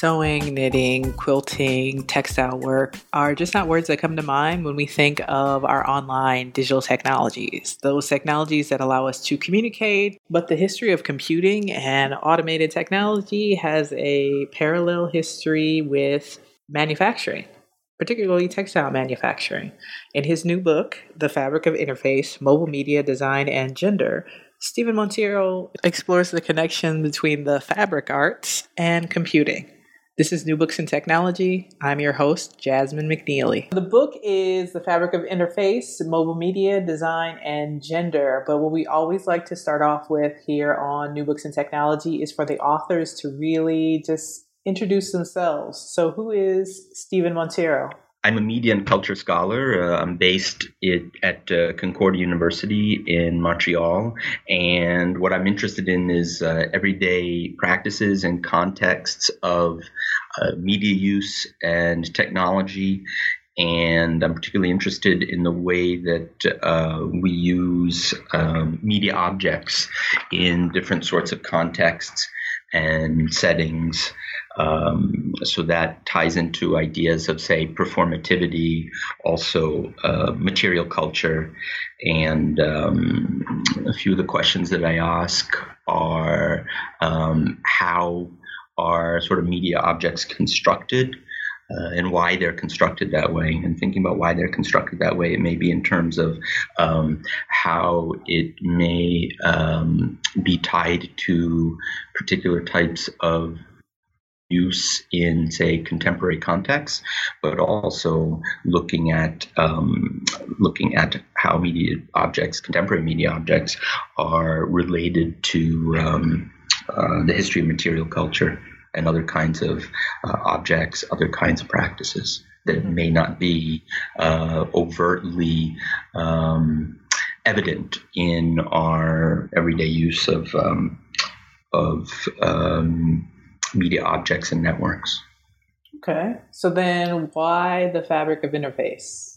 Sewing, knitting, quilting, textile work are just not words that come to mind when we think of our online digital technologies. Those technologies that allow us to communicate, but the history of computing and automated technology has a parallel history with manufacturing particularly textile manufacturing. In his new book, The Fabric of Interface Mobile Media Design and Gender, Stephen Monteiro explores the connection between the fabric arts and computing. This is New Books in Technology. I'm your host, Jasmine McNealy. The book is The Fabric of Interface, Mobile Media, Design, and Gender. But what we always like to start off with here on New Books in Technology is for the authors to really just introduce themselves. So, who is Stephen Monteiro? I'm a media and culture scholar. Uh, I'm based it, at uh, Concordia University in Montreal. And what I'm interested in is uh, everyday practices and contexts of uh, media use and technology. And I'm particularly interested in the way that uh, we use um, media objects in different sorts of contexts and settings. Um, so that ties into ideas of, say, performativity, also uh, material culture. And um, a few of the questions that I ask are um, how are sort of media objects constructed? Uh, and why they're constructed that way, and thinking about why they're constructed that way. It may be in terms of um, how it may um, be tied to particular types of use in, say, contemporary contexts, but also looking at um, looking at how media objects, contemporary media objects, are related to um, uh, the history of material culture and other kinds of uh, objects, other kinds of practices that may not be uh, overtly um, evident in our everyday use of um, of um, media objects and networks. Okay. So then why the fabric of interface?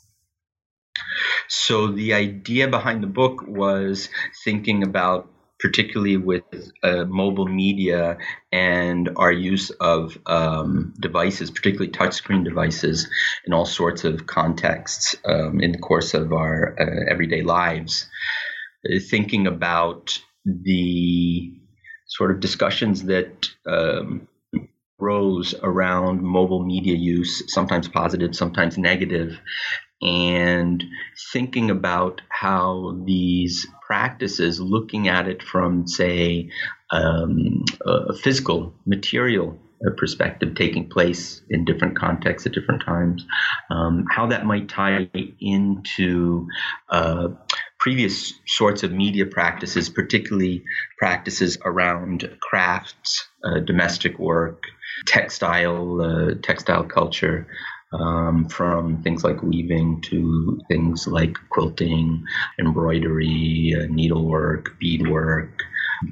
So the idea behind the book was thinking about particularly with uh, mobile media and our use of um, devices, particularly touchscreen devices, in all sorts of contexts um, in the course of our uh, everyday lives. Uh, thinking about the sort of discussions that um, around mobile media use, sometimes positive, sometimes negative, and thinking about how these practices, looking at it from, say, um, a physical, material perspective taking place in different contexts at different times, um, how that might tie into uh, previous sorts of media practices, particularly practices around crafts, uh, domestic work, textile, uh, textile culture, um, from things like weaving to things like quilting, embroidery, uh, needlework, beadwork,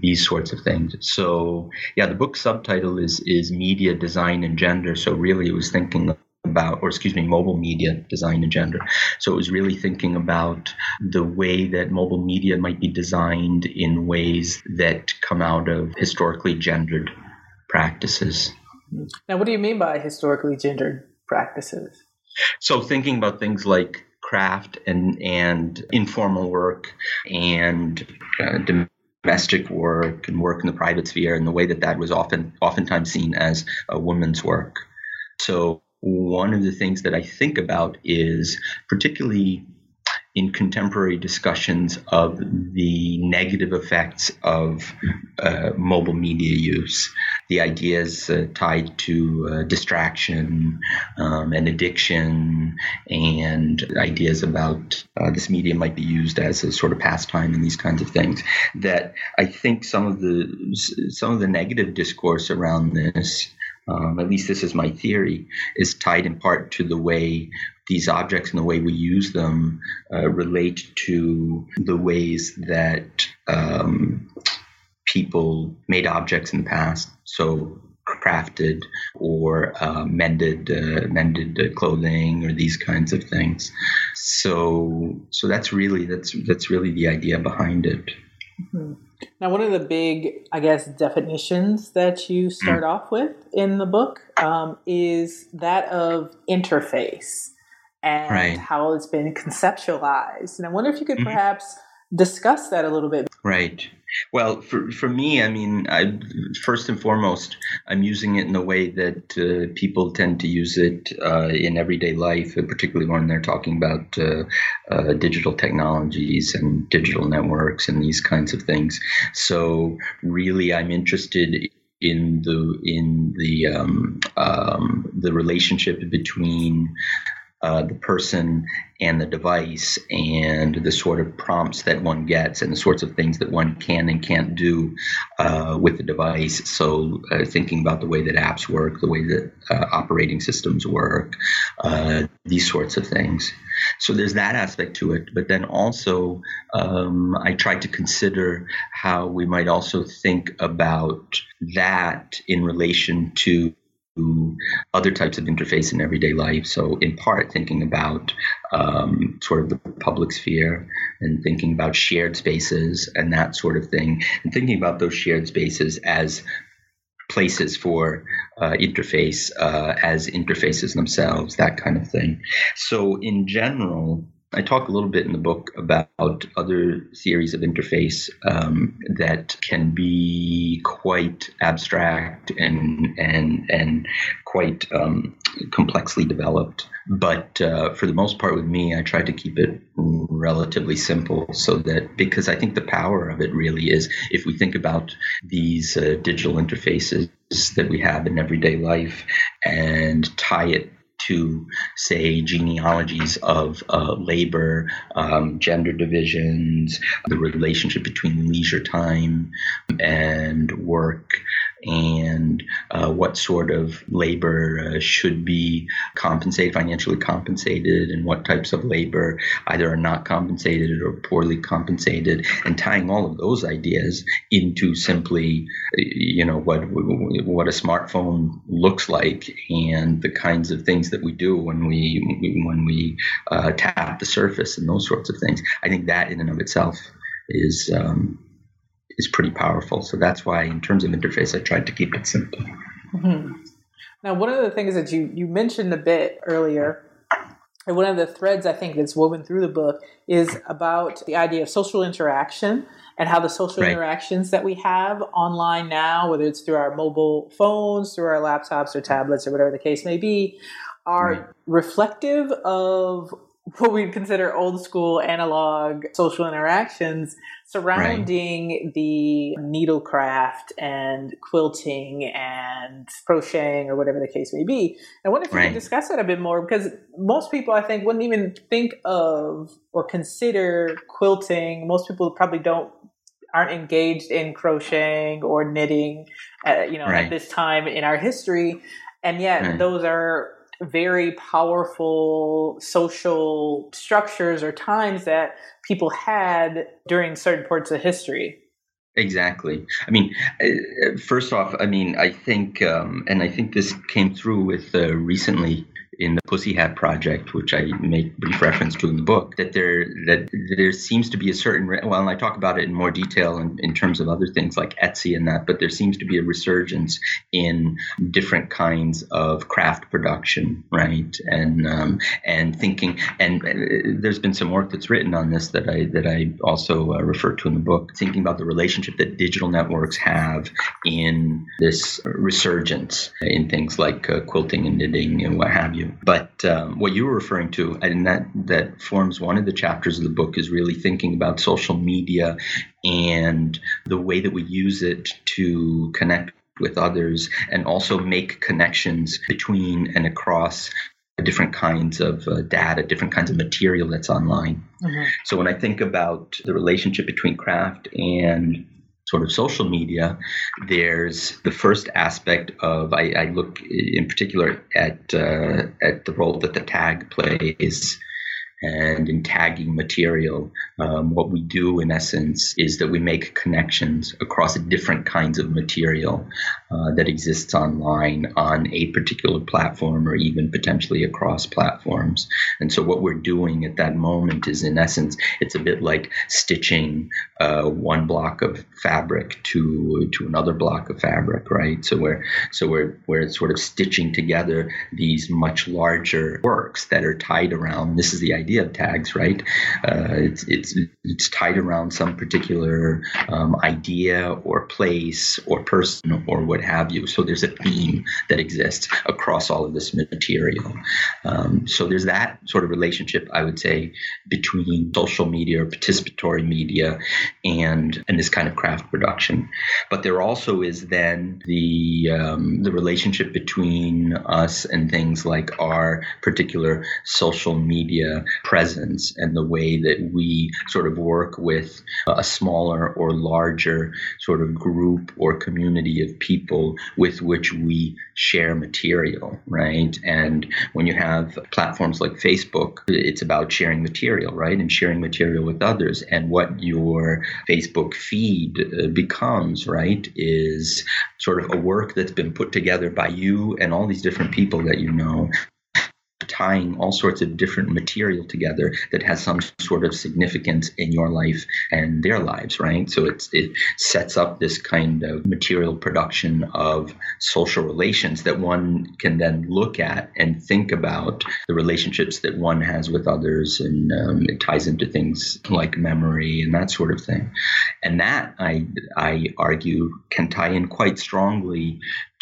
these sorts of things. So, yeah, the book subtitle is is media design and gender. So, really, it was thinking about, or excuse me, mobile media design and gender. So it was really thinking about the way that mobile media might be designed in ways that come out of historically gendered practices. Now, what do you mean by historically gendered practices? So thinking about things like craft and and informal work and uh, domestic work and work in the private sphere and the way that that was often oftentimes seen as a woman's work. So one of the things that I think about is particularly in contemporary discussions of the negative effects of uh, mobile media use. the ideas uh, tied to uh, distraction um, and addiction, and ideas about uh, this media might be used as a sort of pastime and these kinds of things. That I think some of the some of the negative discourse around this. Um, at least this is my theory, is tied in part to the way these objects and the way we use them uh, relate to the ways that um, people made objects in the past. So crafted or uh, mended uh, mended uh, clothing or these kinds of things. So so that's really that's that's really the idea behind it. Mm-hmm. Now, one of the big, I guess, definitions that you start mm. off with in the book um, is that of interface and right. how it's been conceptualized. And I wonder if you could mm-hmm. perhaps discuss that a little bit. Right. Well, for, for me, I mean, I, first and foremost, I'm using it in the way that uh, people tend to use it uh, in everyday life, particularly when they're talking about uh, uh, digital technologies and digital networks and these kinds of things. So, really, I'm interested in the in the um, um, the relationship between uh, the person and the device and the sort of prompts that one gets and the sorts of things that one can and can't do uh, with the device. So, uh, thinking about the way that apps work, the way that uh, operating systems work, uh, these sorts of things. So, there's that aspect to it. But then also, um, I tried to consider how we might also think about that in relation to other types of interface in everyday life. So, in part, thinking about um, sort of the public sphere and thinking about shared spaces and that sort of thing, and thinking about those shared spaces as places for uh, interface, uh, as interfaces themselves, that kind of thing. So, in general, I talk a little bit in the book about other theories of interface um, that can be quite abstract and and and quite um, complexly developed. But uh, for the most part, with me, I try to keep it relatively simple, so that because I think the power of it really is if we think about these uh, digital interfaces that we have in everyday life and tie it to, say, genealogies of uh, labor, um, gender divisions, the relationship between leisure time and work, and uh, what sort of labor uh, should be compensated, financially compensated, and what types of labor either are not compensated or poorly compensated, and tying all of those ideas into simply, you know, what what a smartphone looks like and the kinds of things that we do when we when we uh, tap the surface and those sorts of things. I think that in and of itself is um, is pretty powerful. So that's why, in terms of interface, I tried to keep it simple. Mm-hmm. Now, one of the things that you you mentioned a bit earlier, and one of the threads I think that's woven through the book is about the idea of social interaction and how the social right. interactions that we have online now, whether it's through our mobile phones, through our laptops or tablets or whatever the case may be, are right. reflective of what we'd consider old school analog social interactions surrounding right. the needlecraft and quilting and crocheting or whatever the case may be. I wonder if right. we could discuss that a bit more because most people, I think, wouldn't even think of or consider quilting. Most people probably don't aren't engaged in crocheting or knitting, uh, you know, right. at this time in our history, and yet those are very powerful social structures or times that people had during certain parts of history. Exactly. I mean, uh, first off, I mean, I think, um, and I think this came through with uh, recently in the Pussy Hat project, which I make brief reference to in the book, that there that there seems to be a certain well, and I talk about it in more detail in, in terms of other things like Etsy and that, but there seems to be a resurgence in different kinds of craft production, right? And um, and thinking, and uh, there's been some work that's written on this that I that I also uh, refer to in the book, thinking about the relationship that digital networks have in this resurgence in things like uh, quilting and knitting and what have you. But um, what you were referring to, and that that forms one of the chapters of the book, is really thinking about social media and the way that we use it to connect with others and also make connections between and across different kinds of uh, data, different kinds of material that's online. Mm-hmm. So when I think about the relationship between craft and sort of social media, there's the first aspect of I, I look in particular at uh, at the role that the tag plays and in tagging material, um, what we do in essence is that we make connections across different kinds of material uh, that exists online on a particular platform or even potentially across platforms. And so, what we're doing at that moment is, in essence, it's a bit like stitching uh, one block of fabric to to another block of fabric, right? So we're so we're we're sort of stitching together these much larger works that are tied around. This is the idea idea of tags, right? Uh, it's, it's, it's tied around some particular um, idea or place or person or what have you. So there's a theme that exists across all of this material. Um, so there's that sort of relationship, I would say, between social media or participatory media and and this kind of craft production. But there also is then the um, the relationship between us and things like our particular social media presence and the way that we sort of work with a smaller or larger sort of group or community of people with which we share material, right? And when you have platforms like Facebook, it's about sharing material, right? And sharing material with others. And what your Facebook feed uh, becomes, right, is sort of a work that's been put together by you and all these different people that you know tying all sorts of different material together that has some sort of significance in your life and their lives, right? So it's it sets up this kind of material production of social relations that one can then look at and think about the relationships that one has with others, and um, it ties into things like memory and that sort of thing. And that I I argue can tie in quite strongly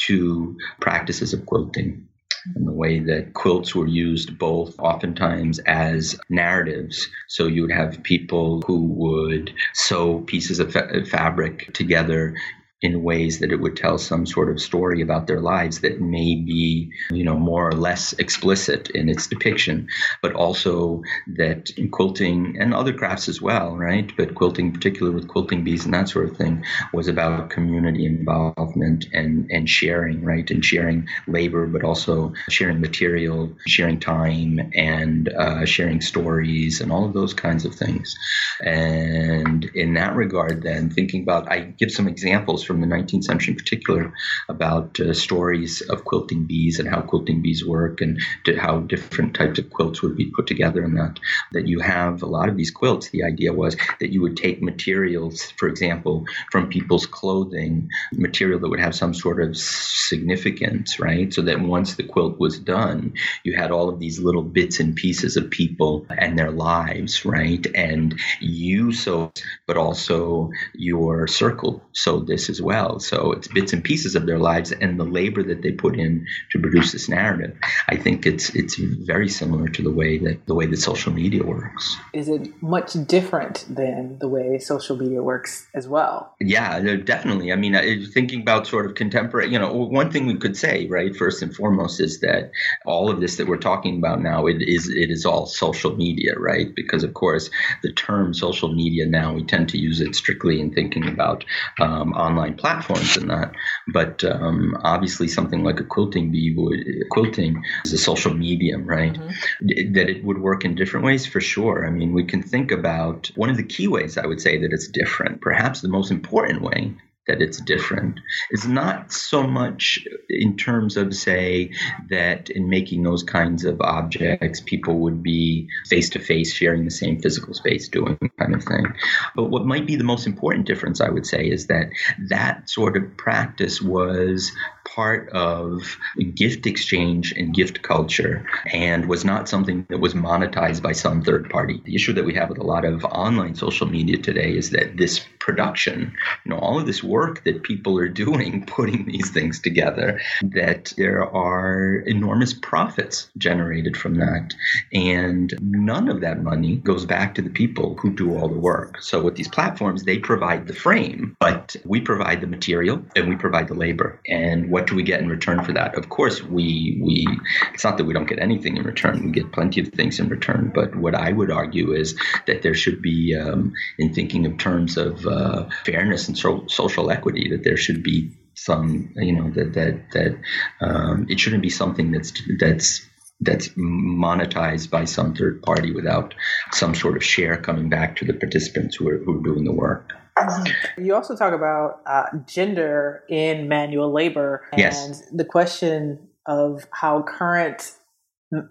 to practices of quilting the way that quilts were used both oftentimes as narratives. So you would have people who would sew pieces of fa- fabric together in ways that it would tell some sort of story about their lives that may be, you know, more or less explicit in its depiction, but also that in quilting and other crafts as well, right? But quilting, particularly with quilting bees and that sort of thing, was about community involvement and and sharing, right? And sharing labor, but also sharing material, sharing time, and uh, sharing stories, and all of those kinds of things. And in that regard, then thinking about, I give some examples from the 19th century in particular about uh, stories of quilting bees and how quilting bees work and how different types of quilts would be put together and that that you have a lot of these quilts. The idea was that you would take materials for example from people's clothing material that would have some sort of significance right? So that once the quilt was done you had all of these little bits and pieces of people and their lives right? And you so but also your circle so this is as well. So it's bits and pieces of their lives and the labor that they put in to produce this narrative. I think it's it's very similar to the way that the way that social media works. Is it much different than the way social media works as well? Yeah, definitely. I mean, thinking about sort of contemporary, you know, one thing we could say, right, first and foremost, is that all of this that we're talking about now, it is it is all social media, right? Because of course, the term social media now we tend to use it strictly in thinking about um, online online platforms and that. But um, obviously, something like a quilting bee would quilting is a social medium, right? Mm-hmm. That it would work in different ways for sure. I mean, we can think about one of the key ways I would say that it's different. Perhaps the most important way that it's different. Is not so much in terms of say that in making those kinds of objects people would be face to face sharing the same physical space doing kind of thing. But what might be the most important difference i would say is that that sort of practice was part of gift exchange and gift culture and was not something that was monetized by some third party. The issue that we have with a lot of online social media today is that this production, you know, all of this work that people are doing putting these things together, that there are enormous profits generated from that. And none of that money goes back to the people who do all the work. So with these platforms, they provide the frame, but we provide the material and we provide the labor. And what do we get in return for that? Of course, we we it's not that we don't get anything in return. We get plenty of things in return. But what I would argue is that there should be, um, in thinking of terms of uh, fairness and so- social equity, that there should be some, you know, that that that um, it shouldn't be something that's that's that's monetized by some third party without some sort of share coming back to the participants who are, who are doing the work. You also talk about uh, gender in manual labor and yes. the question of how current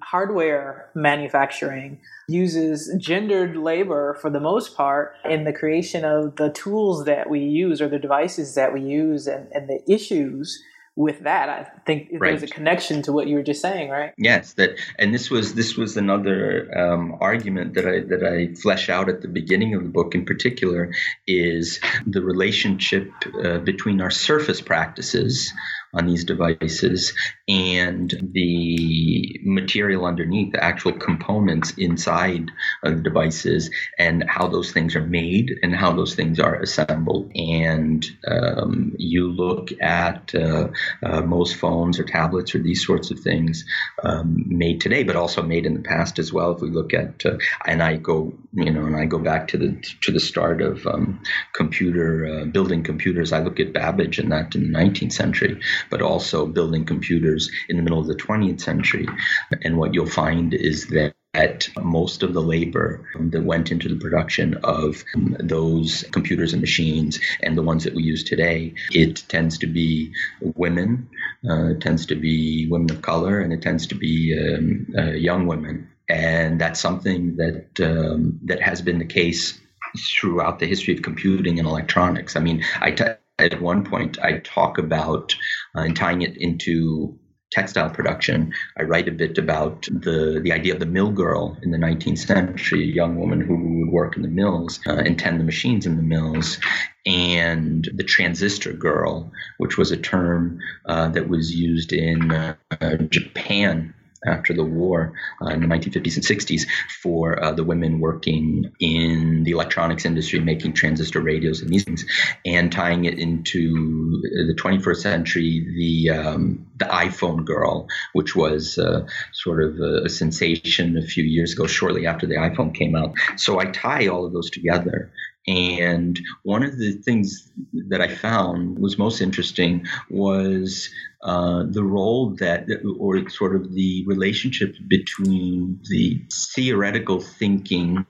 hardware manufacturing uses gendered labor for the most part in the creation of the tools that we use or the devices that we use and, and the issues with that i think right. there's a connection to what you were just saying right yes that and this was this was another um, argument that i that i flesh out at the beginning of the book in particular is the relationship uh, between our surface practices on these devices and the material underneath, the actual components inside of the devices, and how those things are made and how those things are assembled. And um, you look at uh, uh, most phones or tablets or these sorts of things um, made today, but also made in the past as well. If we look at, uh, and I go, you know, and I go back to the to the start of um, computer uh, building computers. I look at Babbage and that in the 19th century but also building computers in the middle of the 20th century. And what you'll find is that at most of the labor that went into the production of those computers and machines and the ones that we use today, it tends to be women, uh, tends to be women of color, and it tends to be um, uh, young women. And that's something that um, that has been the case throughout the history of computing and electronics. I mean, I. at one point I talk about uh, and tying it into textile production. I write a bit about the the idea of the mill girl in the 19th century, a young woman who would work in the mills uh, and tend the machines in the mills, and the transistor girl, which was a term uh, that was used in uh, Japan after the war uh, in the 1950s and 60s for uh, the women working in the electronics industry, making transistor radios and these things, and tying it into the 21st century, the um, the iPhone girl, which was uh, sort of a, a sensation a few years ago, shortly after the iPhone came out. So I tie all of those together. And one of the things that I found was most interesting was uh, the role that, or sort of the relationship between the theoretical thinking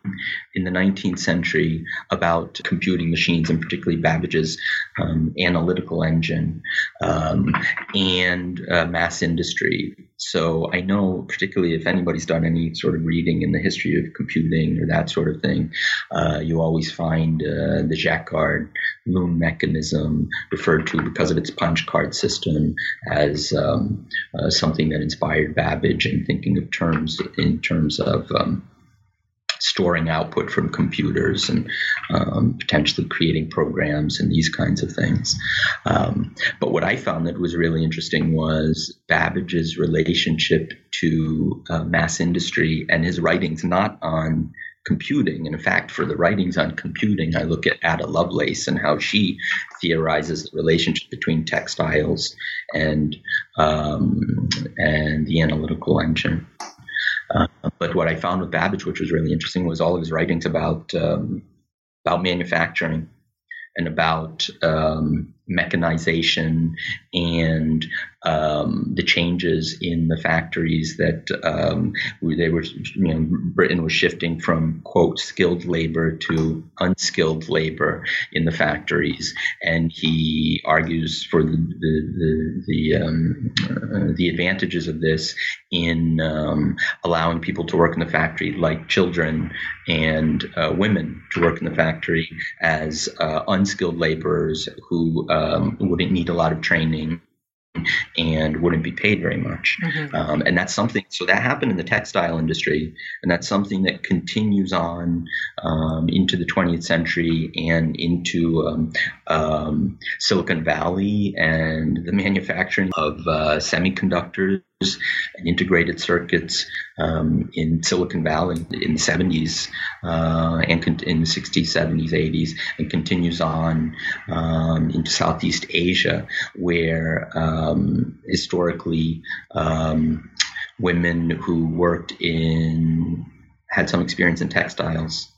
in the 19th century about computing machines, and particularly Babbage's um, analytical engine, um, and uh, mass industry. So I know, particularly if anybody's done any sort of reading in the history of computing or that sort of thing, uh, you always find uh, the Jacquard loom mechanism referred to because of its punch card system as um, uh, something that inspired Babbage in thinking of terms in terms of um, storing output from computers and um, potentially creating programs and these kinds of things. Um, but what I found that was really interesting was Babbage's relationship to uh, mass industry and his writings not on computing. And in fact, for the writings on computing, I look at Ada Lovelace and how she theorizes the relationship between textiles and um, and the analytical engine. Uh, but what I found with Babbage, which was really interesting, was all of his writings about um, about manufacturing and about um, mechanization and um, the changes in the factories that um, they were, you know, Britain was shifting from quote skilled labor to unskilled labor in the factories, and he argues for the the the the, um, uh, the advantages of this in um, allowing people to work in the factory like children and uh, women to work in the factory as uh, unskilled laborers who um, wouldn't need a lot of training and wouldn't be paid very much. Mm-hmm. Um, and that's something, so that happened in the textile industry, and that's something that continues on um, into the 20th century and into um, um Silicon Valley and the manufacturing of uh, semiconductors and integrated circuits um, in Silicon Valley in the 70s uh, and con- in the 60s, 70s, 80s, and continues on um, into Southeast Asia, where um, historically um, women who worked in had some experience in textiles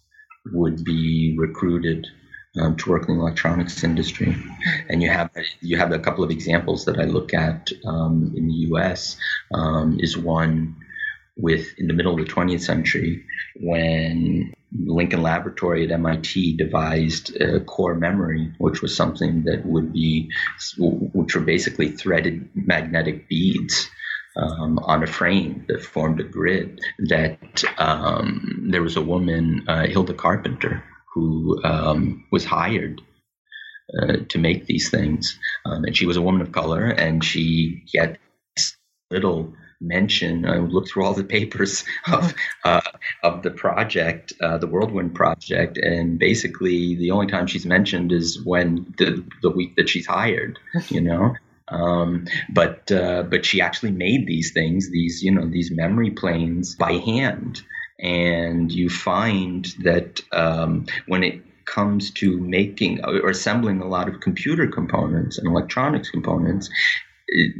would be recruited um, to work in the electronics industry. And you have you have a couple of examples that I look at um, in the U.S. Um, is one with in the middle of the 20th century when Lincoln Laboratory at MIT devised core memory, which was something that would be, which were basically threaded magnetic beads um, on a frame that formed a grid. That um, there was a woman, uh, Hilda Carpenter, who um, was hired uh, to make these things. Um, and she was a woman of color, and she gets little mention. I looked through all the papers of uh, of the project, uh, the Whirlwind project, and basically the only time she's mentioned is when the the week that she's hired. You know. Um, but uh, but she actually made these things, these you know these memory planes by hand, and you find that um, when it comes to making or assembling a lot of computer components and electronics components,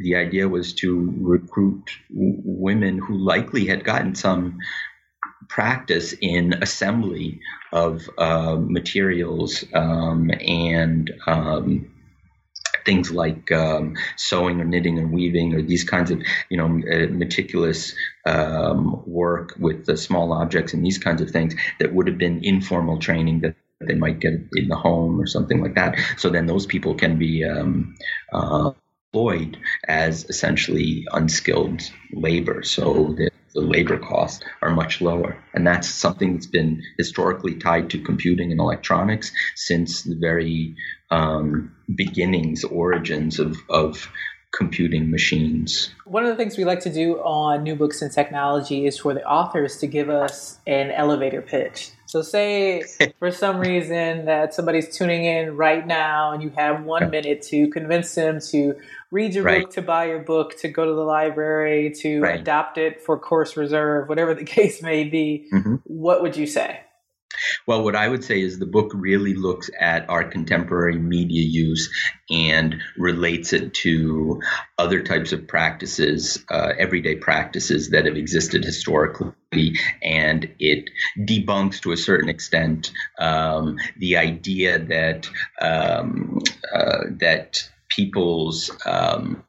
the idea was to recruit women who likely had gotten some practice in assembly of uh, materials um, and um, things like um, sewing or knitting or weaving or these kinds of you know uh, meticulous um, work with the small objects and these kinds of things that would have been informal training that they might get in the home or something like that. So then those people can be um, uh, employed as essentially unskilled labor. So the, the labor costs are much lower. And that's something that's been historically tied to computing and electronics since the very um, beginnings, origins of, of computing machines. One of the things we like to do on New Books in Technology is for the authors to give us an elevator pitch. So, say for some reason that somebody's tuning in right now and you have one minute to convince them to read your right. book, to buy your book, to go to the library, to right. adopt it for course reserve, whatever the case may be, mm-hmm. what would you say? Well, what I would say is the book really looks at our contemporary media use and relates it to other types of practices, uh, everyday practices that have existed historically, and it debunks to a certain extent um, the idea that um, uh, that people's um,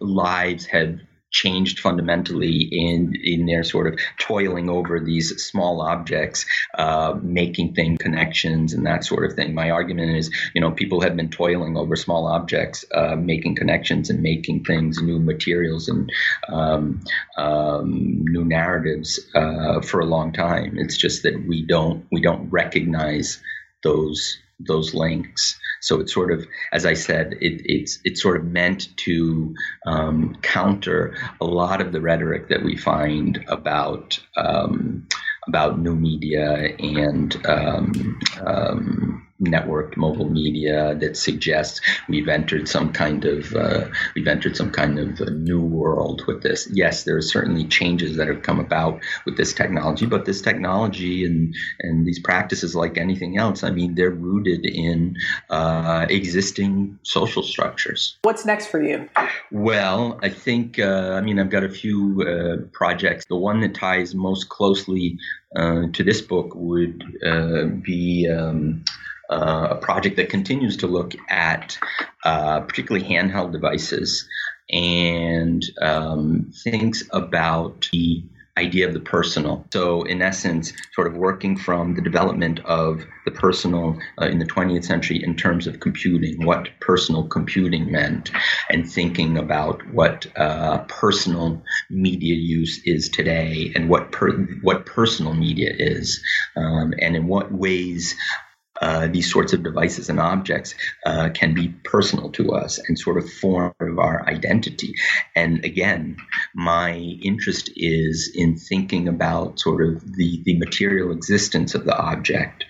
lives have changed fundamentally in in their sort of toiling over these small objects, uh, making thing connections and that sort of thing. My argument is, you know, people have been toiling over small objects, uh, making connections and making things, new materials and um, um, new narratives uh, for a long time. It's just that we don't we don't recognize those those links. So it's sort of, as I said, it, it's it's sort of meant to um, counter a lot of the rhetoric that we find about um, about new media and um, um networked mobile media that suggests we've entered some kind of uh, we've entered some kind of new world with this. Yes, there are certainly changes that have come about with this technology, but this technology and and these practices, like anything else, I mean, they're rooted in uh, existing social structures. What's next for you? Well, I think uh, I mean I've got a few uh, projects. The one that ties most closely uh, to this book would uh, be. Um, uh, a project that continues to look at uh, particularly handheld devices and um, thinks about the idea of the personal. So, in essence, sort of working from the development of the personal uh, in the 20th century in terms of computing, what personal computing meant, and thinking about what uh, personal media use is today, and what per- what personal media is, um, and in what ways uh, these sorts of devices and objects uh, can be personal to us and sort of form of our identity. And again, my interest is in thinking about sort of the, the material existence of the object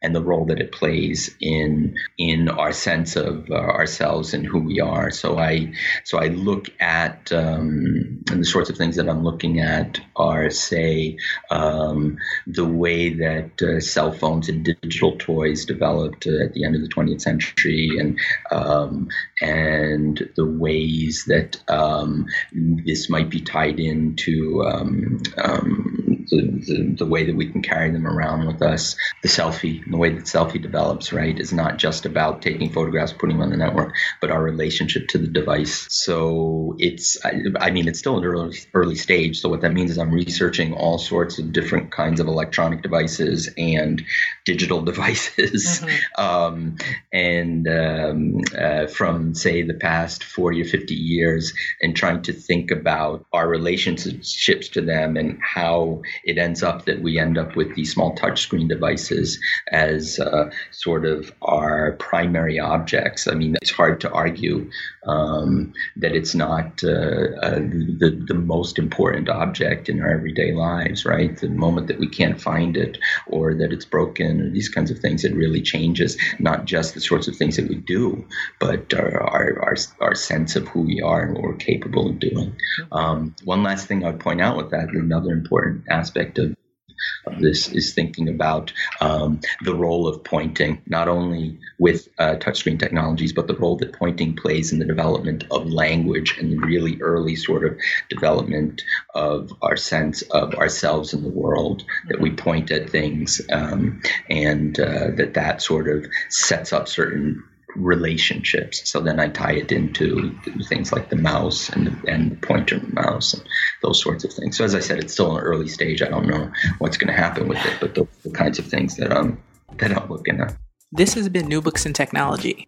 and the role that it plays in in our sense of uh, ourselves and who we are. So I so I look at um, and the sorts of things that I'm looking at are say um, the way that uh, cell phones and digital toys developed uh, at the end of the 20th century, and um, and the ways that um, this might be tied into um, um, the, the, the, way that we can carry them around with us. The selfie, the way that selfie develops, right, is not just about taking photographs, putting them on the network, but our relationship to the device. So it's, I, I mean, it's still an early, early stage. So what that means is I'm researching all sorts of different kinds of electronic devices and digital devices. Mm-hmm. Um, and um, uh, from, say, the past 40 or 50 years, and trying to think about our relationships to them and how it ends up that we end up with these small touchscreen devices as uh, sort of our primary objects. I mean, it's hard to argue um, that it's not uh, uh, the, the most important object in our everyday lives, right? The moment that we can't find it or that it's broken or these kinds of things, it really changes not just the sorts of things that we do, but our, our, our, our sense of who we are and what we're capable of doing. Um, one last thing I would point out with that, another important aspect of of this is thinking about um, the role of pointing, not only with uh, touchscreen technologies, but the role that pointing plays in the development of language and the really early sort of development of our sense of ourselves in the world, that we point at things, um, and uh, that that sort of sets up certain relationships. So then I tie it into things like the mouse and the, and the pointer mouse and those sorts of things. So as I said, it's still an early stage. I don't know what's going to happen with it, but those are the kinds of things that I'm that I'm looking at. This has been New Books in Technology.